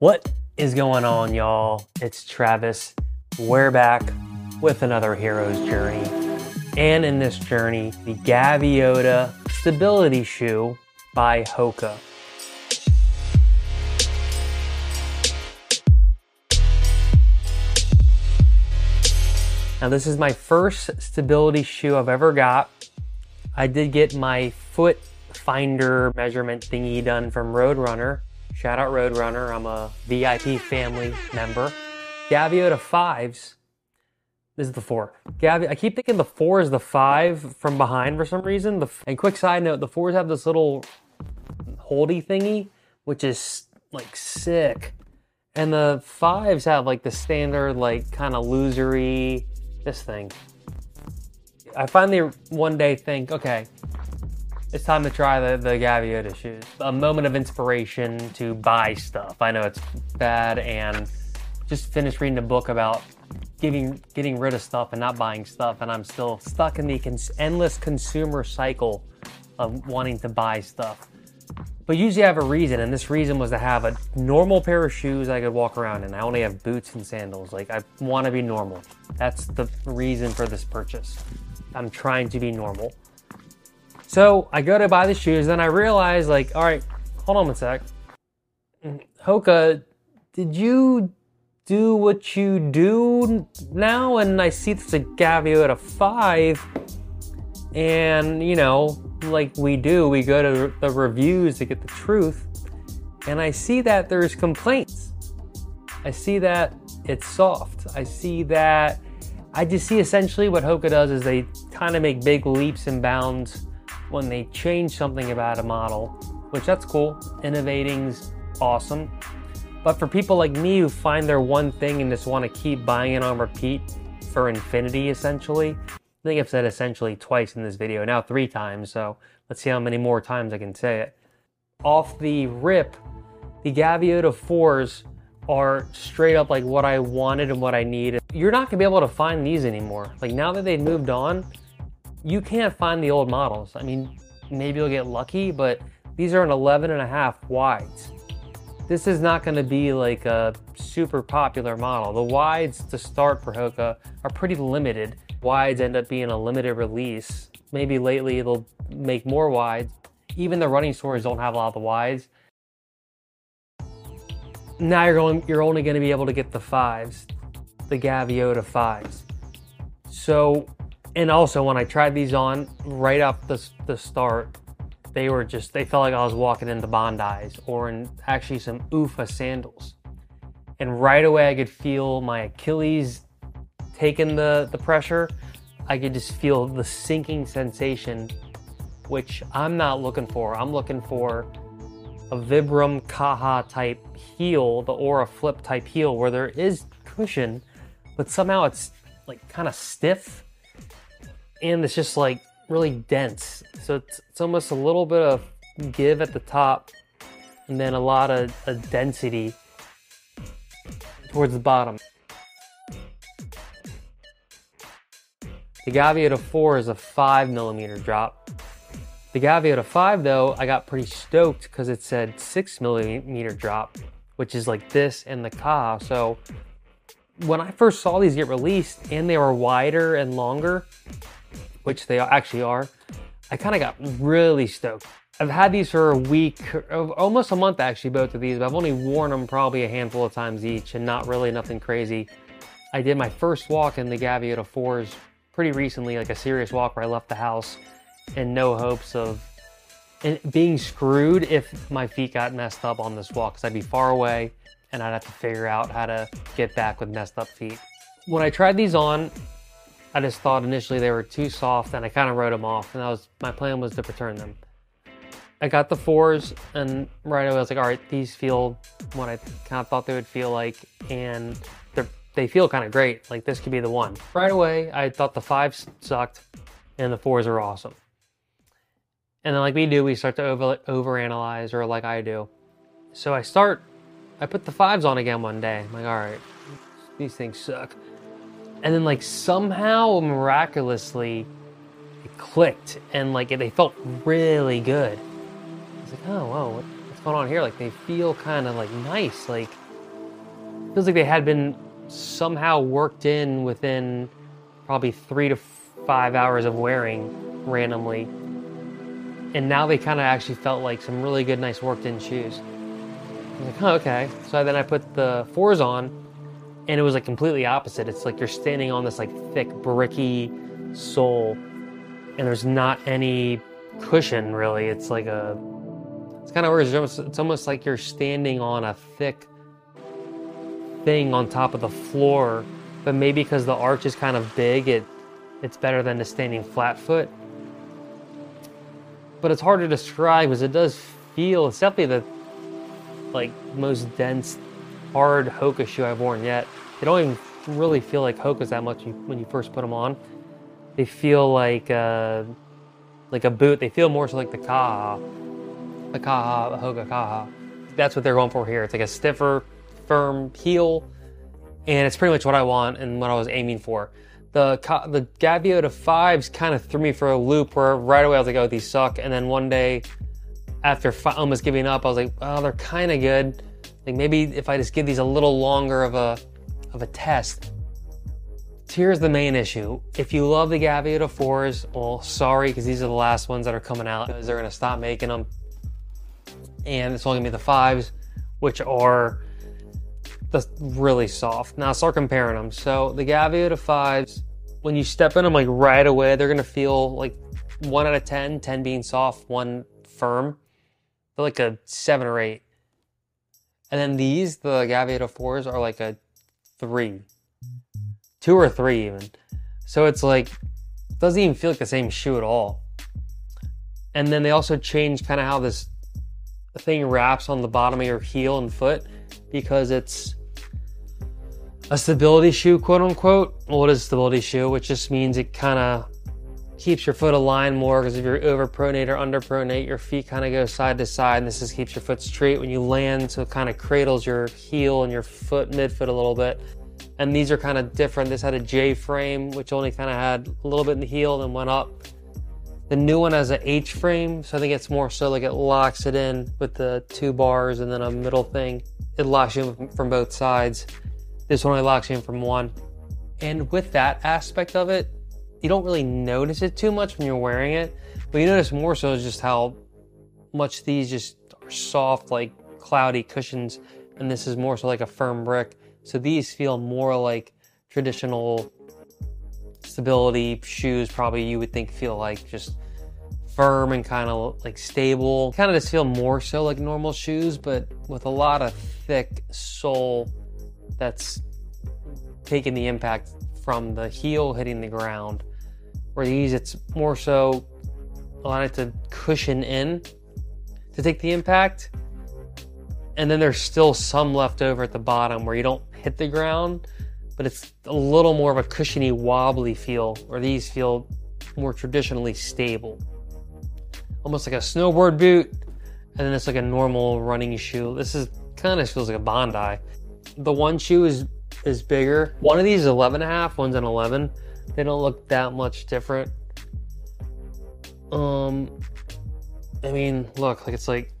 What is going on, y'all? It's Travis. We're back with another hero's journey. And in this journey, the Gaviota Stability Shoe by Hoka. Now, this is my first stability shoe I've ever got. I did get my foot finder measurement thingy done from Roadrunner. Shout out Roadrunner. I'm a VIP family member. Gaviota 5s. This is the 4. Gavi, I keep thinking the 4 is the 5 from behind for some reason. The, and quick side note, the 4s have this little holdy thingy, which is like sick. And the 5s have like the standard, like kind of losery this thing. I finally one day think, okay, it's time to try the, the Gaviota shoes. A moment of inspiration to buy stuff. I know it's bad and just finished reading a book about getting getting rid of stuff and not buying stuff and I'm still stuck in the cons- endless consumer cycle of wanting to buy stuff. But usually I have a reason, and this reason was to have a normal pair of shoes I could walk around in. I only have boots and sandals. Like, I want to be normal. That's the reason for this purchase. I'm trying to be normal. So I go to buy the shoes, then I realize, like, all right, hold on a sec. Hoka, did you do what you do now? And I see it's a Gaviota 5, and, you know, like we do, we go to the reviews to get the truth, and I see that there's complaints. I see that it's soft. I see that I just see essentially what Hoka does is they kind of make big leaps and bounds when they change something about a model, which that's cool. Innovating's awesome. But for people like me who find their one thing and just want to keep buying it on repeat for infinity, essentially, I think I've said essentially twice in this video, now three times, so let's see how many more times I can say it. Off the rip, the Gaviota 4s are straight up like what I wanted and what I needed. You're not gonna be able to find these anymore. Like now that they've moved on, you can't find the old models. I mean, maybe you'll get lucky, but these are an 11 and a half wides. This is not gonna be like a super popular model. The wides to start for Hoka are pretty limited wides end up being a limited release. Maybe lately they'll make more wides. Even the running stores don't have a lot of the wides. Now you're going you're only going to be able to get the fives, the Gaviota fives. So and also when I tried these on right up the, the start, they were just they felt like I was walking into Bondi's or in actually some OOFOS sandals. And right away I could feel my Achilles taking the, the pressure, I could just feel the sinking sensation, which I'm not looking for. I'm looking for a Vibram Kaha type heel, the Ora Flip type heel, where there is cushion, but somehow it's like kind of stiff and it's just like really dense. So it's, it's almost a little bit of give at the top and then a lot of density towards the bottom. The Gaviota 4 is a 5 millimeter drop. The Gaviota 5 though, I got pretty stoked because it said 6 millimeter drop, which is like this and the Ka. So when I first saw these get released and they were wider and longer, which they actually are, I kind of got really stoked. I've had these for a week, uh, almost a month actually, both of these, but I've only worn them probably a handful of times each and not really nothing crazy. I did my first walk in the Gaviota 4s pretty recently, like a serious walk where I left the house in no hopes of being screwed if my feet got messed up on this walk because I'd be far away and I'd have to figure out how to get back with messed up feet. When I tried these on, I just thought initially they were too soft and I kind of wrote them off and that was my plan was to return them. I got the fours and right away I was like, all right, these feel what I kind of thought they would feel like and they're feel kind of great. Like this could be the one. Right away, I thought the fives sucked and the fours are awesome. And then like we do, we start to over overanalyze or like I do. So I start, I put the fives on again one day. I'm like, all right, these things suck. And then like somehow miraculously it clicked and like they felt really good. I was like, oh, whoa, what's going on here? Like they feel kind of like nice. Like feels like they had been somehow worked in within probably three to five hours of wearing randomly. And now they kind of actually felt like some really good, nice worked in shoes. I was like, oh, okay. So then I put the fours on, and it was like completely opposite. It's like you're standing on this like thick, bricky sole, and there's not any cushion really. It's like a, it's kind of weird. It's almost, it's almost like you're standing on a thick thing on top of the floor, but maybe because the arch is kind of big, it it's better than the standing flat foot. But it's hard to describe because it does feel, it's definitely the like most dense, hard Hoka shoe I've worn yet. They don't even really feel like Hokas that much when you first put them on. They feel like uh, like a boot. They feel more so like the Kaha, the Kaha, Hoka Kaha. That's what they're going for here. It's like a stiffer, firm heel, and it's pretty much what I want and what I was aiming for the the Gaviota fives kind of threw me for a loop where right away I was like, oh, these suck. And then one day, after fi- almost giving up, I was like, oh, they're kind of good. Like maybe if I just give these a little longer of a of a test. Here's the main issue. If you love the Gaviota fours, well, sorry, because these are the last ones that are coming out. They're gonna stop making them, and it's only gonna be the fives, which are the really soft. Now start comparing them. So the Gaviota fives, when you step in them like right away, they're gonna feel like one out of 10, 10 being soft, one firm. They're like a seven or eight. And then these, the Gaviota oh fours, are like a three, two or three even. So it's like doesn't even feel like the same shoe at all. And then they also change kind of how this thing wraps on the bottom of your heel and foot because it's a stability shoe, quote unquote. Well, it is a stability shoe, which just means it kind of keeps your foot aligned more because if you're over pronate or under pronate, your feet kind of go side to side, and this just keeps your foot straight when you land, so it kind of cradles your heel and your foot midfoot a little bit. And these are kind of different. This had a J frame, which only kind of had a little bit in the heel and went up. The new one has an H frame, so I think it's more so like it locks it in with the two bars and then a middle thing. It locks you from both sides. This one only locks you in from one. And with that aspect of it, you don't really notice it too much when you're wearing it, but you notice more so just how much these just are soft, like cloudy cushions, and this is more so like a firm brick. So these feel more like traditional stability shoes, probably you would think feel like just firm and kind of like stable. Kind of just feel more so like normal shoes, but with a lot of thick sole that's taking the impact from the heel hitting the ground. Where these, it's more so allowing it to cushion in to take the impact. And then there's still some left over at the bottom where you don't hit the ground, but it's a little more of a cushiony, wobbly feel, where these feel more traditionally stable. Almost like a snowboard boot, and then it's like a normal running shoe. This is kind of feels like a Bondi the one shoe is is bigger. One of these is 11 and a half, one's an 11. They don't look that much different. Um, I mean, look, like it's like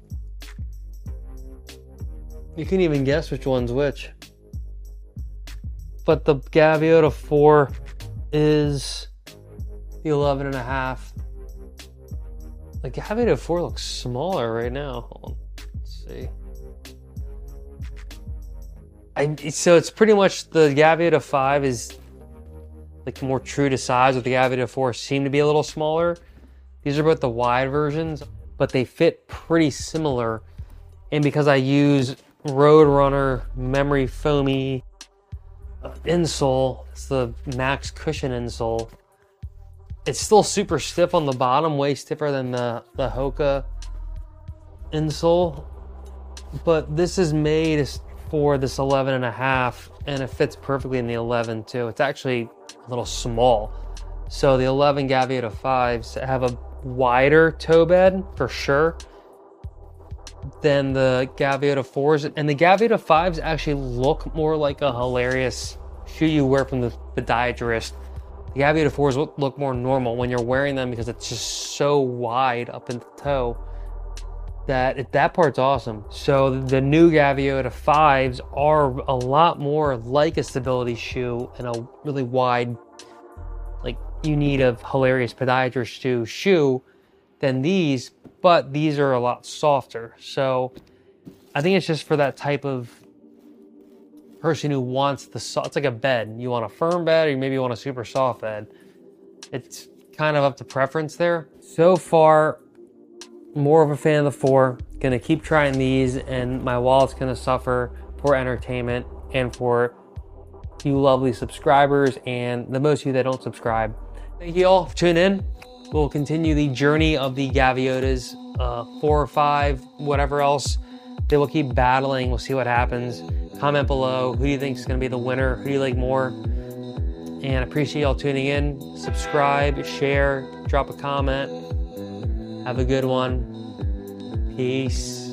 you can even guess which one's which. But the Gaviota 4 is the 11 and a half. The Gaviota 4 looks smaller right now. Let's see. I, so it's pretty much the Gaviota 5 is like more true to size, with the Gaviota 4 seem to be a little smaller. These are both the wide versions, but they fit pretty similar. And because I use Roadrunner Memory Foamy insole, it's the max cushion insole. It's still super stiff on the bottom, way stiffer than the, the Hoka insole. But this is made for this 11 and a half and it fits perfectly in the 11 too. It's actually little small. So the 11 Gaviota 5s have a wider toe bed for sure than the Gaviota 4s. And the Gaviota 5s actually look more like a hilarious shoe you wear from the podiatrist. The Gaviota 4s look, look more normal when you're wearing them because it's just so wide up in the toe that that part's awesome. So the new Gaviota 5s are a lot more like a stability shoe and a really wide, like you need a hilarious podiatrist shoe shoe than these, but these are a lot softer. So I think it's just for that type of person who wants the soft, it's like a bed. You want a firm bed or maybe you want a super soft bed. It's kind of up to preference there. So far, more of a fan of the four. Gonna keep trying these, and my wallet's gonna suffer for entertainment and for you lovely subscribers and the most of you that don't subscribe. Thank you all for tuning in. We'll continue the journey of the Gaviotas, uh, four or five, whatever else. They will keep battling. We'll see what happens. Comment below. Who do you think is going to be the winner? Who do you like more? And appreciate y'all tuning in. Subscribe, share, drop a comment. Have a good one. Peace.